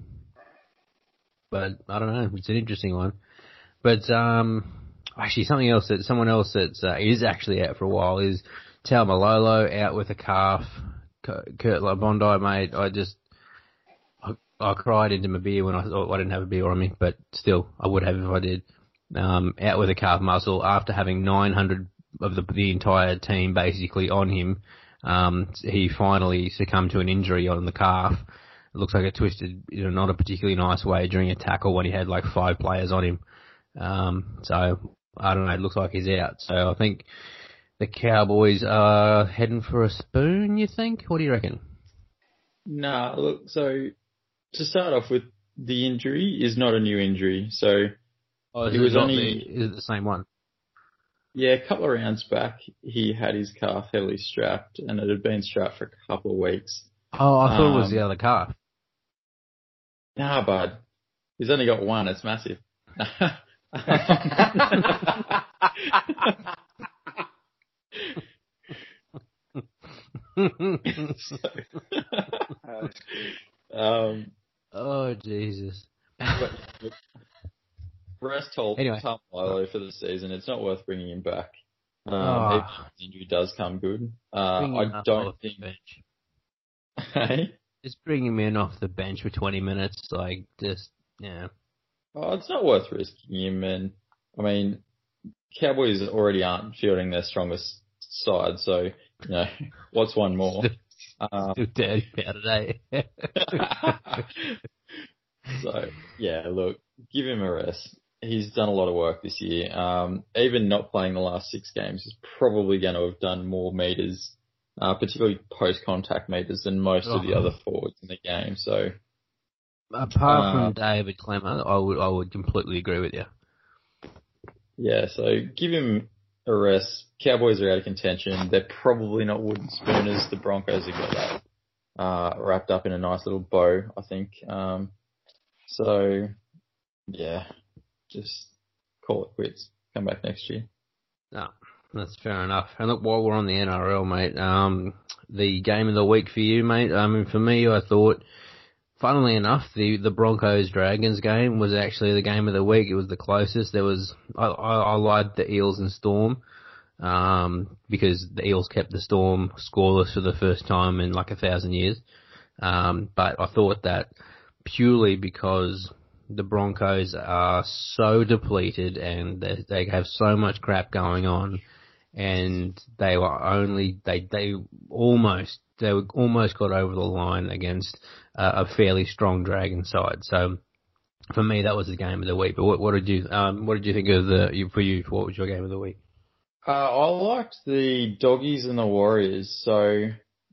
But I don't know. It's an interesting one. But um, actually, something else that someone else that uh, is actually out for a while is Taumalolo out with a calf. Kurt Bondi, mate. I just I, I cried into my beer when I thought I didn't have a beer on me, but still, I would have if I did. Um, out with a calf muscle after having 900 of the the entire team basically on him. Um, he finally succumbed to an injury on the calf. It looks like it twisted in a not a particularly nice way during a tackle when he had like five players on him. Um, so I don't know. It looks like he's out. So I think the Cowboys are heading for a spoon. You think? What do you reckon? Nah, look, so to start off with, the injury is not a new injury. So, Oh, It was only- the, is it the same one? yeah, a couple of rounds back, he had his calf heavily strapped and it had been strapped for a couple of weeks. Oh, I thought it was Um, the other calf. Nah, bud. He's only got one. It's massive. um, oh Jesus. but, look, rest Tom Anyway. Tom Lilo for the season. It's not worth bringing him back. Um, Oh. if injury does come good. Uh, I don't think. Hey? Just bring him in off the bench for 20 minutes, like just yeah. Oh, it's not worth risking him. And I mean, Cowboys already aren't fielding their strongest side, so know what's one more? Um, Still dirty about it, eh? so yeah, look, give him a rest. He's done a lot of work this year. Um, even not playing the last six games, he's probably going to have done more meters, uh, particularly post-contact meters, than most of the Oh. other forwards in the game. So Apart Uh, from David Klemmer, I would I would completely agree with you. yeah, so give him a rest. Cowboys are out of contention. They're probably not wooden spooners. The Broncos have got that uh, wrapped up in a nice little bow, I think. Um, so yeah, just call it quits. Come back next year. No, that's fair enough. And look, while we're on the NRL, mate, um, the game of the week for you, mate. I mean, for me, I thought, funnily enough, the the Broncos Dragons game was actually the game of the week. It was the closest. There was I I, I lied the Eels and Storm. Um, because the Eels kept the Storm scoreless for the first time in like a thousand years. Um, but I thought that purely because the Broncos are so depleted and they, they have so much crap going on, and they were only they they almost they were almost got over the line against uh, a fairly strong Dragon side. So for me, that was the game of the week. But what, what did you um what did you think of the for you? What was your game of the week? Uh, I liked the doggies and the Warriors. So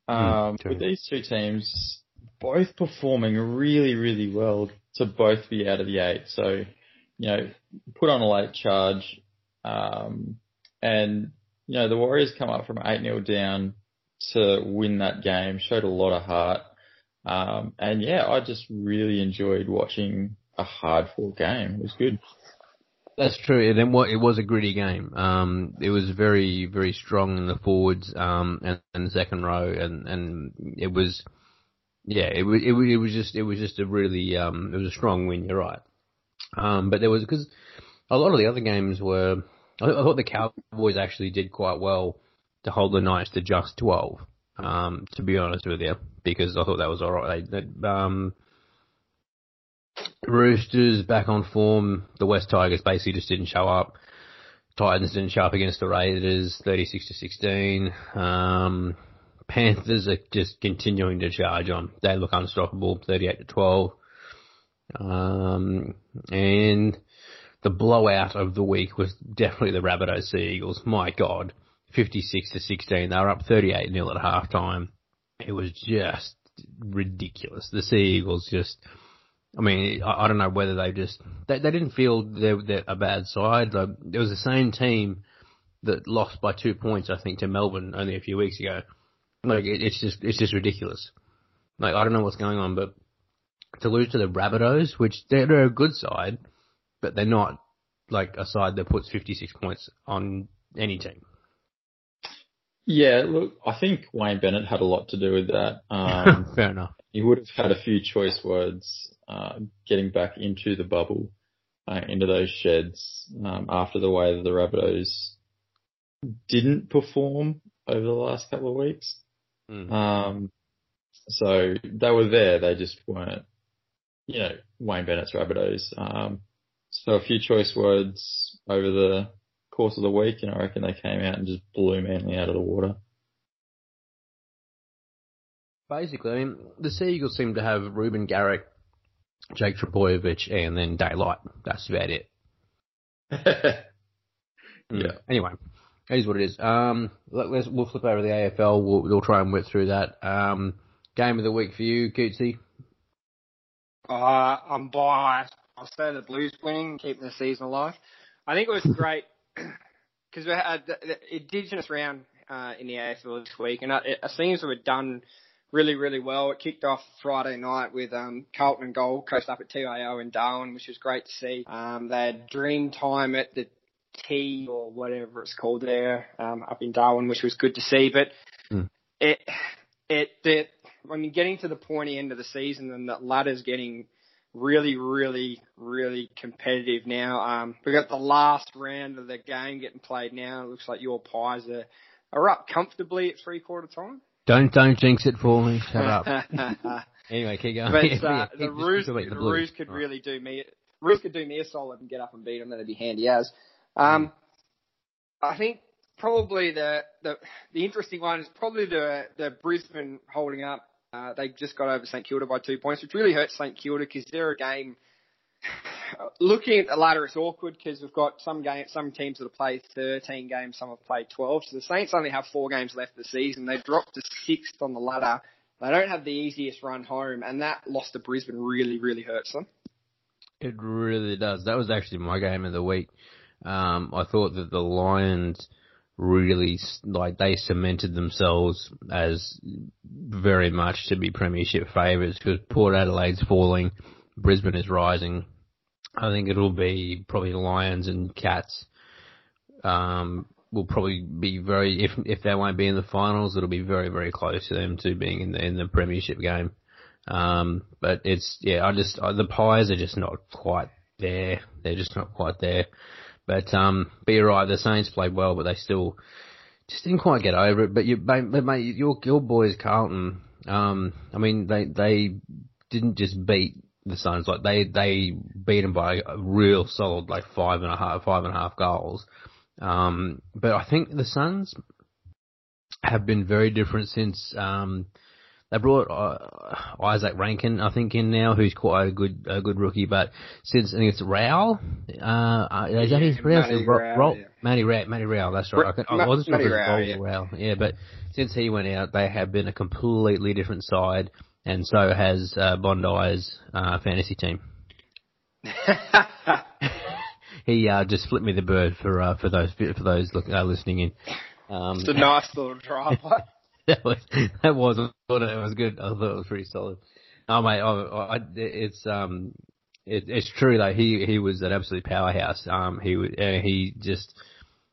um, true. with these two teams, both performing really, really well to both be out of the eight. So you know, put on a late charge, um, and you know the Warriors come up from eight 0 down to win that game. Showed a lot of heart, um, and yeah, I just really enjoyed watching a hard fought game. It was good. That's true. And what? It was a gritty game. Um, it was very, very strong in the forwards, um, and, and the second row, and and it was, yeah, it was it, it was just it was just a really um, it was a strong win. You're right. Um, but there was because a lot of the other games were. I, I thought the Cowboys actually did quite well to hold the Knights to just twelve. Um, to be honest with you, because I thought that was alright. They, they, um, Roosters back on form. The West Tigers basically just didn't show up. Titans didn't show up against the Raiders, 36 to 16. Um, Panthers are just continuing to charge on. They look unstoppable, 38 to 12. Um, and the blowout of the week was definitely the Rabbitohs Sea Eagles. My God, 56 to 16. They were up 38 nil at halftime. It was just ridiculous. The Sea Eagles just, I mean, I, I don't know whether they just they, they didn't feel they're, they're a bad side. Like, it was the same team that lost by two points, I think, to Melbourne only a few weeks ago. Like it, it's just it's just ridiculous. Like I don't know what's going on, but to lose to the Rabbitohs, which they're, they're a good side, but they're not like a side that puts 56 points on any team. Yeah, look, I think Wayne Bennett had a lot to do with that. Um, Fair enough. he would have had a few choice words uh, getting back into the bubble, uh, into those sheds um, after the way that the Rabbitohs didn't perform over the last couple of weeks. Mm. Um, so they were there, they just weren't, you know, Wayne Bennett's Rabbitohs. Um, so a few choice words over the course of the week, and I reckon they came out and just blew Manly out of the water. Basically, I mean, the Sea Eagles seem to have Reuben Garrick, Jake Trbojevic, and then Daylight. That's about it. Mm. Yeah. Anyway, it is what it is. Um, let, let's we'll flip over to the AFL. We'll, we'll try and whip through that. Um, game of the week for you, Cootsy. Uh, I'm biased. I'll say the Blues winning, keeping the season alive. I think it was great because we had the, the Indigenous round uh, in the AFL this week, and it, it seems we've done really, really well. It kicked off Friday night with um, Carlton and Gold Coast up at TIO in Darwin, which was great to see. Um, they had dream time at the T or whatever it's called there um, up in Darwin, which was good to see. But Mm. it, it, it, I mean, getting to the pointy end of the season and that ladder's getting really, really, really competitive now. Um, we've got the last round of the game getting played now. It looks like your Pies are, are up comfortably at three quarter time. Don't don't jinx it for me. Shut up. Anyway, keep going. But uh, the Roos, the. Roos could Right. really do me. Roos could do me a solid and get up and beat them. That'd be handy as. Um, I think probably the the the interesting one is probably the the Brisbane holding up. Uh, they just got over St Kilda by two points, which really hurts St Kilda because they're a game. Looking at the ladder, it's awkward because we've got some game, some teams that have played 13 games, some have played 12. So the Saints only have four games left of the season. They dropped to sixth on the ladder. They don't have the easiest run home, and that loss to Brisbane really, really hurts them. It really does. That was actually my game of the week. Um, I thought that the Lions really like they cemented themselves as very much to be premiership favourites because Port Adelaide's falling, Brisbane is rising. I think it'll be probably Lions and Cats. Um, will probably be very if if they won't be in the finals, it'll be very very close to them to being in the in the premiership game. Um, but it's yeah, I just uh, the pies are just not quite there. They're just not quite there. But um, but right. The Saints played well, but they still just didn't quite get over it. But you, mate, mate, your your boys Carlton. Um, I mean they they didn't just beat the Suns like they they beat them by a real solid like five and a half five and a half goals. Um, but I think the Suns have been very different since um, they brought uh, Izak Rankine, I think, in now, who's quite a good a good rookie. But since I think it's Rao, uh, uh, is that Yeah, his pronounced Ro- Rao, Ro- yeah. Matty Rao, Matty Rao, that's right. I, could, I wasn't sure if it was Rao, Rao or Rao. Yeah, but since he went out, they have been a completely different side, and so has uh, Bondi's uh, fantasy team. He uh, just flipped me the bird for uh, for those for those look, uh, listening in. Um, it's a nice little driver. that was that was it was good. I thought it was pretty solid. Oh mate, I, I, it's um, it, it's true though. He he was an absolute powerhouse. Um, he uh, he just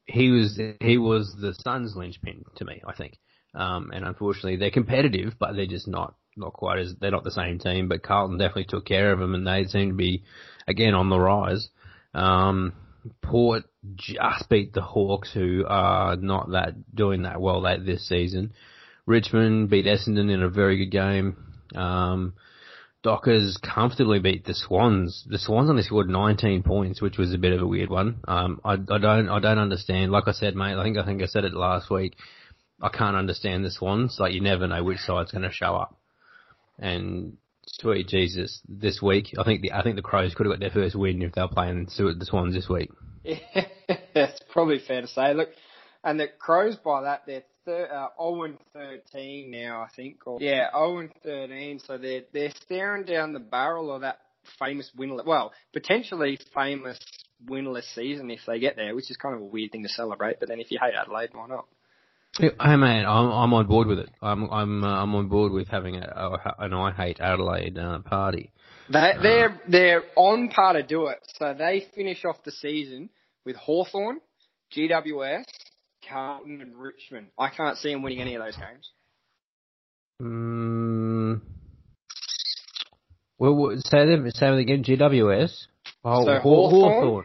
he was he was the Suns linchpin to me. I think. Um, and unfortunately they're competitive, but they're just not not quite as they're not the same team. But Carlton definitely took care of them, and they seem to be again on the rise. Um, Port just beat the Hawks, who are not that doing that well that this season. Richmond beat Essendon in a very good game. Um, Dockers comfortably beat the Swans. The Swans only scored 19 points, which was a bit of a weird one. Um, I, I don't, I don't understand. Like I said, mate, I think, I think I said it last week. I can't understand the Swans. Like you never know which side's going to show up. And sweet Jesus, this week, I think the, I think the Crows could have got their first win if they were playing the Swans this week. it's probably fair to say. Look, and the Crows by that they're thir- uh, 0 and 13 now, I think. Or, yeah, 0 and 13. So they're they're staring down the barrel of that famous winless, well, potentially famous winless season if they get there, which is kind of a weird thing to celebrate. But then if you hate Adelaide, why not? Hey man, I'm I'm on board with it. I'm I'm uh, I'm on board with having a, an I hate Adelaide uh, party. They they're they're on par to do it. So they finish off the season with Hawthorn, GWS, Carlton, and Richmond. I can't see them winning any of those games. Mm, well, say them say them again. GWS. Oh, So Haw- Hawthorn? Hawthorn.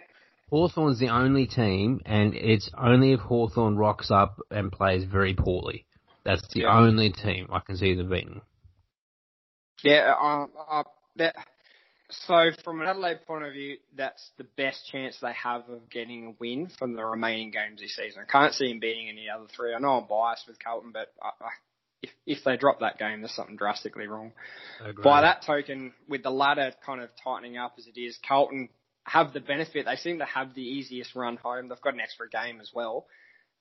Hawthorn's the only team, and it's only if Hawthorn rocks up and plays very poorly. That's the Yeah. only team I can see them beating. Yeah, um, uh, that. So from an Adelaide point of view, that's the best chance they have of getting a win from the remaining games this season. I can't see them beating any other three. I know I'm biased with Carlton, but I, I, if if they drop that game, there's something drastically wrong. By that token, with the ladder kind of tightening up as it is, Carlton have the benefit. They seem to have the easiest run home. They've got an extra game as well.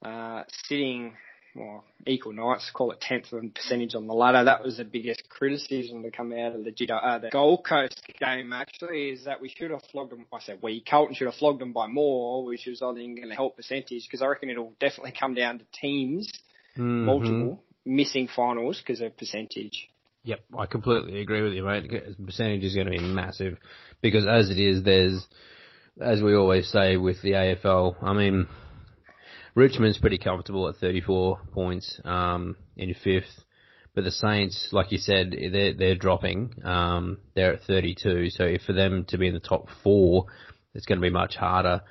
Uh, sitting, well, equal nights, call it 10th of a percentage on the ladder. That was the biggest criticism to come out of the, uh, the Gold Coast game, actually, is that we should have flogged them. I said we, Carlton should have flogged them by more, which was, I think, going to help percentage, because I reckon it'll definitely come down to teams Mhm. multiple, missing finals because of percentage. Yep, I completely agree with you, mate. Percentage is going to be massive because as it is, there's, as we always say with the AFL, I mean, Richmond's pretty comfortable at 34 points um, in fifth, but the Saints, like you said, they're they're dropping. Um, they're at 32, so if for them to be in the top four, it's going to be much harder.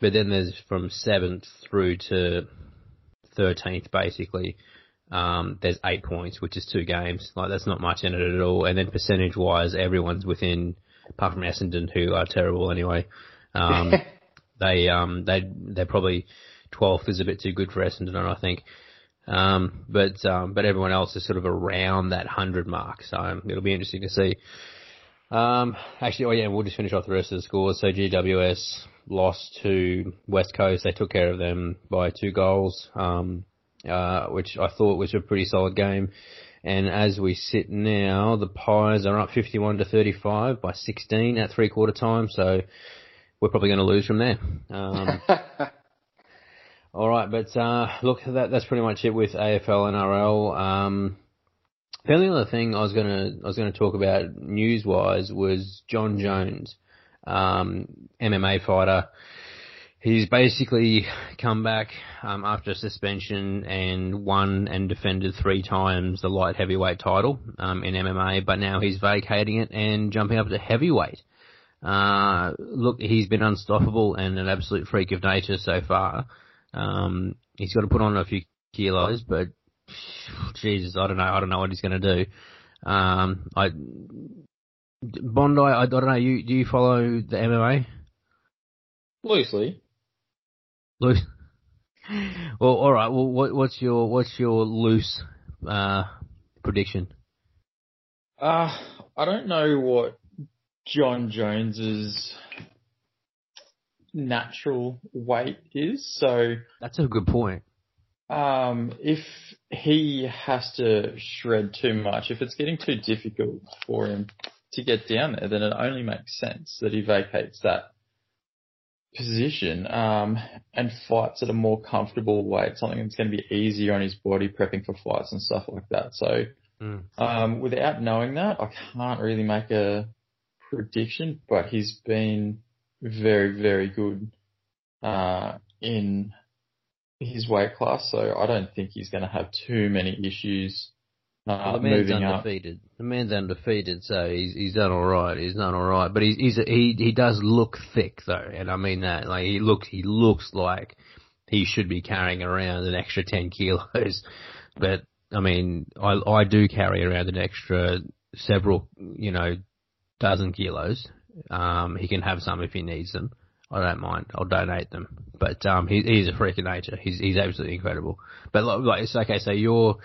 But then there's from seventh through to 13th, basically. Um, there's eight points, which is two games. Like that's not much in it at all. And then percentage wise, everyone's within, apart from Essendon, who are terrible anyway. Um, they um they they're probably 12th is a bit too good for Essendon, I think. Um, but um, but everyone else is sort of around that hundred mark, so it'll be interesting to see. Um, actually, oh yeah, we'll just finish off the rest of the scores. So GWS lost to West Coast. They took care of them by two goals. Um, uh, which I thought was a pretty solid game. And as we sit now, the Pies are up 51 to 35 by 16 at three quarter time, so we're probably going to lose from there. Um, all right, but uh, look, that, that's pretty much it with AFL and NRL. Um, the only other thing I was gonna I was gonna talk about news wise was Jon Jones, um, MMA fighter he's basically come back um, after suspension and won and defended three times the light heavyweight title um, in MMA, but now he's vacating it and jumping up to heavyweight. Uh, look, he's been unstoppable and an absolute freak of nature so far. Um, he's got to put on a few kilos, but Jesus, I don't know. I don't know what he's going to do. Um, I Bondi, I, don't know. You do you follow the MMA? Loosely. Loose. Well, all right. Well, what, what's your what's your loose uh, prediction? Uh, I don't know what Jon Jones's natural weight is. So that's a good point. Um, if he has to shred too much, if it's getting too difficult for him to get down there, then it only makes sense that he vacates that position um, and fights at a more comfortable weight, something that's going to be easier on his body, prepping for fights and stuff like that. So, mm. um, without knowing that, I can't really make a prediction, but he's been very, very good uh, in his weight class. So I don't think he's going to have too many issues uh, well, the man's undefeated. Up. The man's undefeated, so he's he's done all right. He's done all right, but he's, he's he he does look thick though, and I mean that. Like he looks he looks like he should be carrying around an extra ten kilos, but I mean I I do carry around an extra several you know dozen kilos. Um, he can have some if he needs them. I don't mind. I'll donate them. But um, he, he's a freak of nature. He's he's absolutely incredible. But like, it's okay. So you're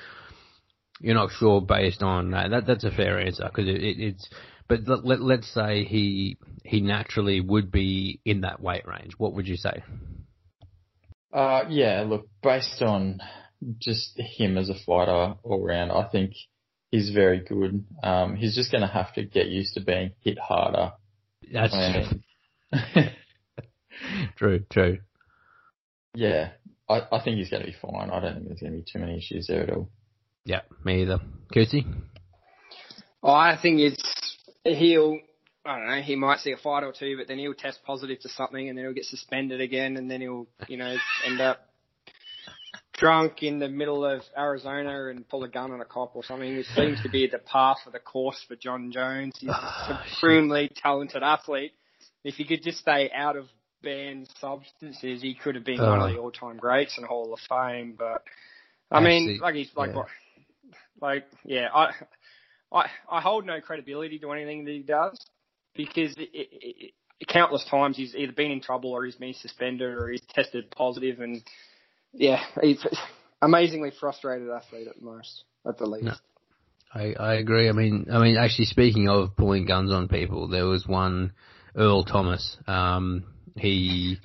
you're not sure based on that. that that's a fair answer because it, it, it's. But let, let, us say he he naturally would be in that weight range. What would you say? Uh, yeah. Look, based on just him as a fighter all round, I think he's very good. Um, he's just going to have to get used to being hit harder. That's true. true. true. Yeah, I, I think he's going to be fine. I don't think there's going to be too many issues there at all. Yeah, me either. Cootsy? Oh, I think it's he'll. I don't know. He might see a fight or two, but then he'll test positive to something, and then he'll get suspended again, and then he'll, you know, end up drunk in the middle of Arizona and pull a gun on a cop or something. It seems to be the path of the course for Jon Jones. He's a oh, supremely talented athlete. If he could just stay out of banned substances, he could have been one of the all-time greats and Hall of Fame. But I mean, like he's like yeah. Like, yeah, I, I, I hold no credibility to anything that he does because it, it, it, countless times he's either been in trouble or he's been suspended or he's tested positive and yeah, he's amazingly frustrated athlete at most, at the least. No. I, I agree. I mean, I mean, actually, speaking of pulling guns on people, there was one Earl Thomas. Um, he,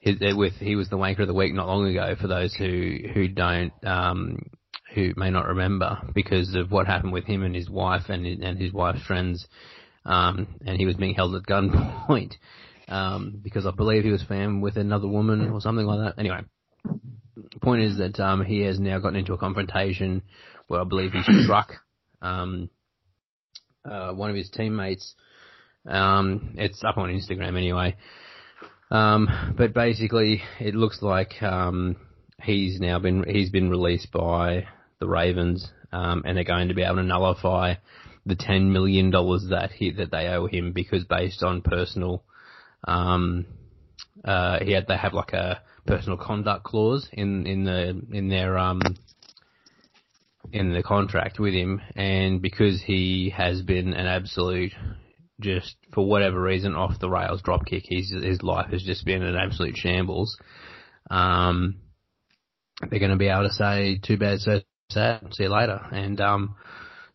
he with he was the wanker of the week not long ago. For those who who don't um, who may not remember because of what happened with him and his wife and and his wife's friends, um, and he was being held at gunpoint um, because I believe he was found with another woman or something like that. Anyway, point is that um, he has now gotten into a confrontation where I believe he struck um, uh, one of his teammates. Um, it's up on Instagram anyway. Um, but basically, it looks like um, he's now been he's been released by the Ravens, um, and they're going to be able to nullify the ten million dollars that he that they owe him because based on personal, um, uh, he had they have like a personal conduct clause in in the in their um in the contract with him, and because he has been an absolute just for whatever reason off the rails dropkick, his his life has just been an absolute shambles. Um, they're going to be able to say too bad, so sad. See you later, and um,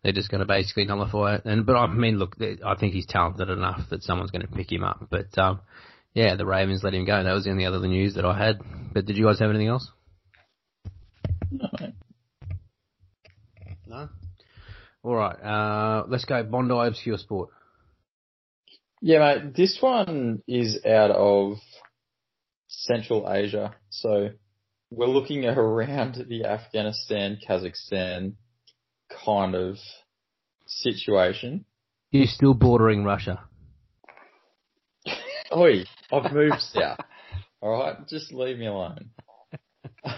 they're just going to basically nullify it. And but I mean, look, I think he's talented enough that someone's going to pick him up. But um, yeah, the Ravens let him go. That was the only other news that I had. But did you guys have anything else? No. No. All right. Uh, let's go Bondi obscure sport. Yeah, mate. This one is out of Central Asia, so we're looking at around the Afghanistan, Kazakhstan kind of situation. You're still bordering Russia. Oi, I've moved south. All right, just leave me alone.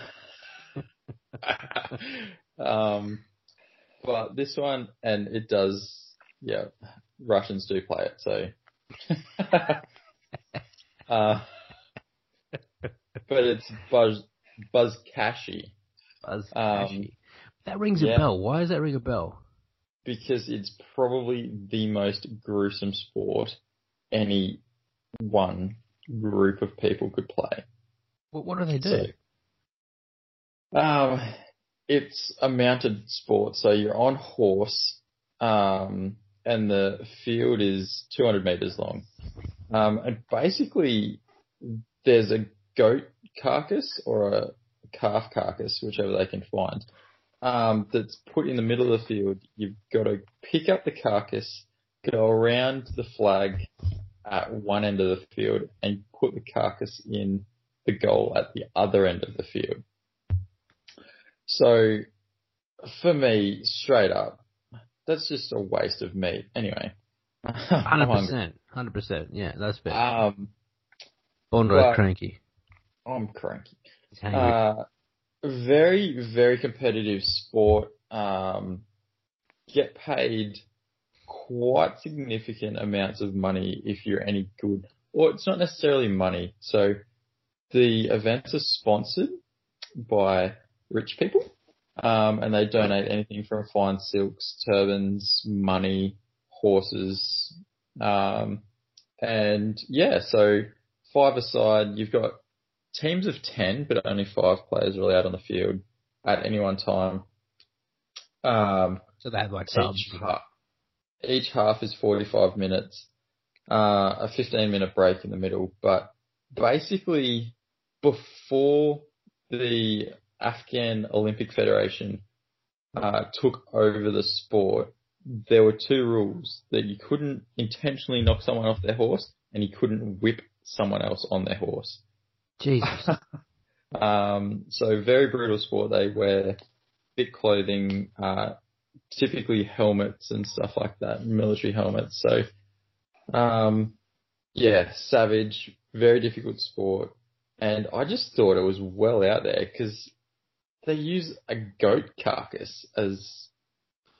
um, but this one, and it does, yeah, Russians do play it, so. uh, but it's Buzz Buzz Cashy. Buzz Um, that rings yeah. a bell. Why does that ring a bell? because it's probably the most gruesome sport any one group of people could play. What, what do they do? So, um, it's a mounted sport, so you're on horse, um, and the field is 200 meters long. Um, and basically, there's a goat carcass or a calf carcass, whichever they can find, um, that's put in the middle of the field. You've got to pick up the carcass, go around the flag at one end of the field, and put the carcass in the goal at the other end of the field. So, for me, straight up, that's just a waste of meat. Anyway, Hundred percent. Hundred percent. Yeah, that's fair. Um, Bondi but- cranky. I'm cranky. Uh, very, very competitive sport. Um, get paid quite significant amounts of money if you're any good. Or it's not necessarily money. So the events are sponsored by rich people. Um, and they donate anything from fine silks, turbans, money, horses. Um, and yeah, so five aside, you've got teams of 10, but only five players really out on the field at any one time. Um, so they have like each, half, each half is 45 minutes, uh, a 15 minute break in the middle, but basically before the Afghan Olympic Federation, uh, took over the sport, there were two rules that you couldn't intentionally knock someone off their horse and you couldn't whip someone else on their horse. Jesus. Um, so very brutal sport. They wear thick clothing, uh, typically helmets and stuff like that, military helmets. So, um, yeah, savage, very difficult sport. And I just thought it was well out there because they use a goat carcass as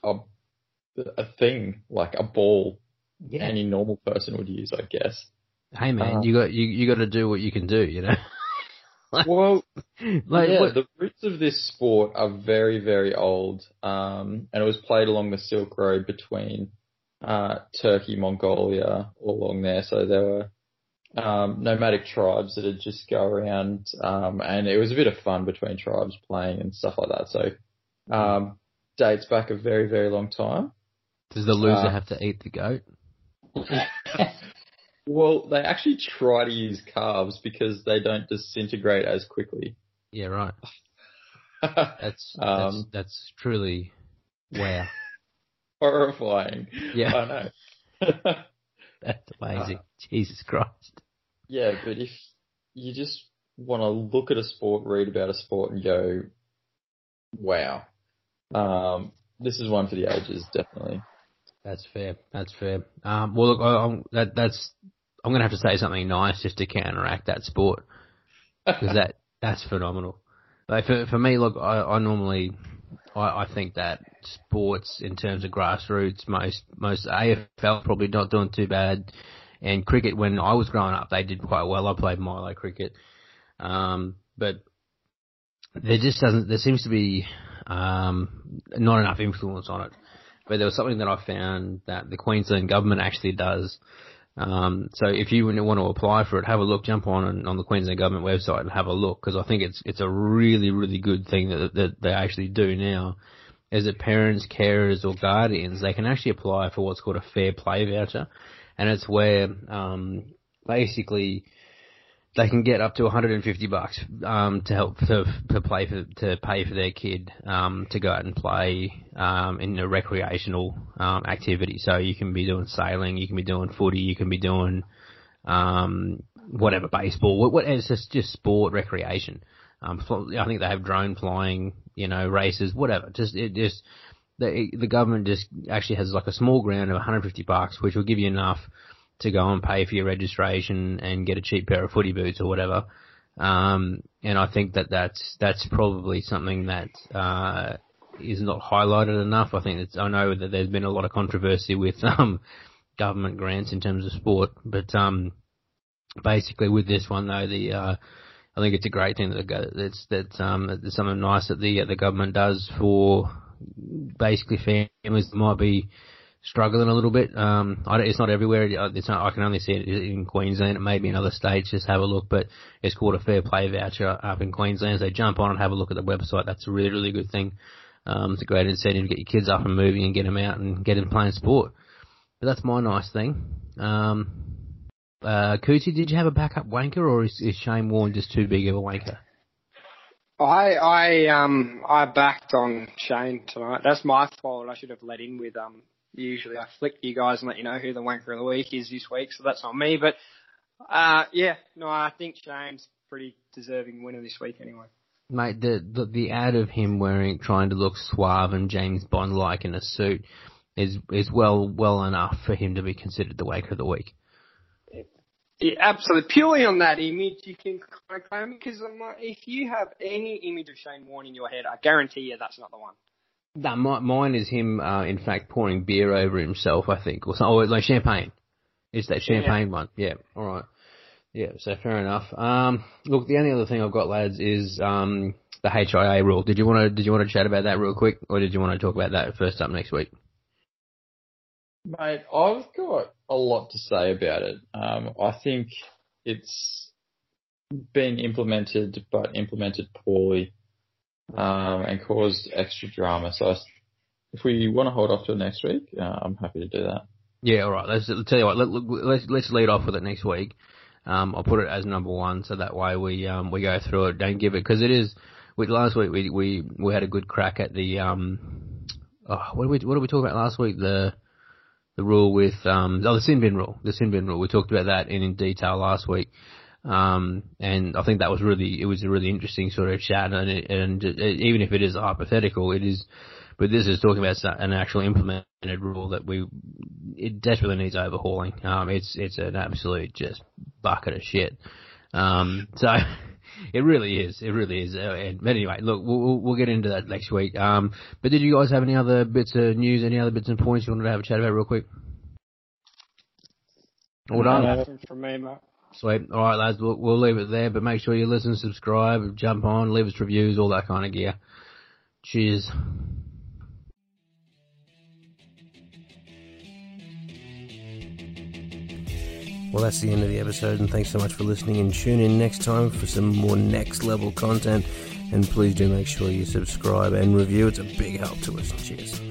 a, a thing, like a ball yeah. any normal person would use, I guess. hey man, uh, you got you you got to do what you can do. You know. Well, like yeah, what, the roots of this sport are very, very old, um, and it was played along the Silk Road between uh, Turkey, Mongolia, all along there. So there were um, nomadic tribes that would just go around, um, and it was a bit of fun between tribes playing and stuff like that. So um, dates back a very, very long time. does the loser uh, have to eat the goat? well, they actually try to use calves because they don't disintegrate as quickly. Yeah, right. That's that's, Um, that's truly wow. Horrifying. Yeah. I know. That's amazing. Uh, Jesus Christ. yeah, but if you just want to look at a sport, read about a sport, and go, "Wow, um, this is one for the ages, definitely." That's fair. That's fair. Um, well, look, I, I'm, that, that's I'm going to have to say something nice just to counteract that sport because that that's phenomenal. Like for for me, look, I, I normally I, I think that sports in terms of grassroots, most most AFL probably not doing too bad, and cricket when I was growing up, they did quite well. I played Milo cricket, um, but there just doesn't there seems to be um, not enough influence on it. But there was something that I found that the Queensland government actually does um, so if you want to apply for it, have a look, jump on on the Queensland government website and have a look because I think it's it's a really really good thing that that they actually do now. Is that parents, carers, or guardians they can actually apply for what's called a fair play voucher, and it's where um, basically they can get up to 150 bucks um, to help to, to play for to pay for their kid um, to go out and play um, in a recreational um, activity. So you can be doing sailing, you can be doing footy, you can be doing um, whatever baseball. What, what it's just just sport recreation. Um, I think they have drone flying, you know, races, whatever. Just it just the the government just actually has like a small grant of 150 bucks, which will give you enough to go and pay for your registration and get a cheap pair of footy boots or whatever. Um, and I think that that's that's probably something that uh, is not highlighted enough. I think I know that there's been a lot of controversy with um, government grants in terms of sport, but um, basically with this one though, the uh, I think it's a great thing that it's that um, there's something nice that the the government does for basically families that might be struggling a little bit. Um, it's not everywhere. It's not, I can only see it in Queensland. It may be in other states. Just have a look. But it's called a fair play voucher up in Queensland. So jump on and have a look at the website. That's a really, really good thing. Um, it's a great incentive to get your kids up and moving and get them out and get them playing sport. But that's my nice thing. Um, uh, Cootsy, did you have a backup wanker or is, is Shane Warne just too big of a wanker? I I um I backed on Shane tonight. That's my fault. I should have let in with um usually I flick you guys and let you know who the wanker of the week is this week, so that's on me. But uh, yeah, no, I think Shane's pretty deserving winner this week anyway. Mate, the, the the ad of him wearing trying to look suave and James Bond like in a suit is is well well enough for him to be considered the wanker of the week. Yeah, absolutely. Purely on that image, you can kind of claim because if you have any image of Shane Warne in your head, I guarantee you that's not the one. No, my, mine is him, uh, in fact, pouring beer over himself, I think, or something, or like champagne. It's that champagne yeah. one. Yeah, alright. Yeah, so fair enough. Um, look, the only other thing I've got, lads, is, um, the HIA rule. Did you want to, did you want to chat about that real quick, or did you want to talk about that first up next week? Mate, I've got a lot to say about it. Um, I think it's been implemented, but implemented poorly um, and caused extra drama. So if we want to hold off till next week, uh, I'm happy to do that. Yeah, all right. Let's I'll tell you what. Let, let's let's lead off with it next week. Um, I'll put it as number one, so that way we um, we go through it. Don't give it because it is. We, last week we, we we had a good crack at the um. Oh, what did we what did we talk about last week? The the rule with um oh the sin bin rule the sin bin rule we talked about that in, in detail last week um, and I think that was really, it was a really interesting sort of chat and, it, and it, even if it is hypothetical, it is, but this is talking about an actual implemented rule that we, it desperately needs overhauling. Um, it's, it's an absolute just bucket of shit. Um, so it really is, it really is. Uh, and, but anyway, look, we'll, we'll get into that next week. Um, but did you guys have any other bits of news, any other bits and points you wanted to have a chat about real quick? All done. From me, Mark. Sweet. All right, lads. We'll, we'll leave it there, but make sure you listen, subscribe, jump on, leave us reviews, all that kind of gear. Cheers. Well, that's the end of the episode, and thanks so much for listening. And tune in next time for some more next level content. And please do make sure you subscribe and review. It's a big help to us. Cheers.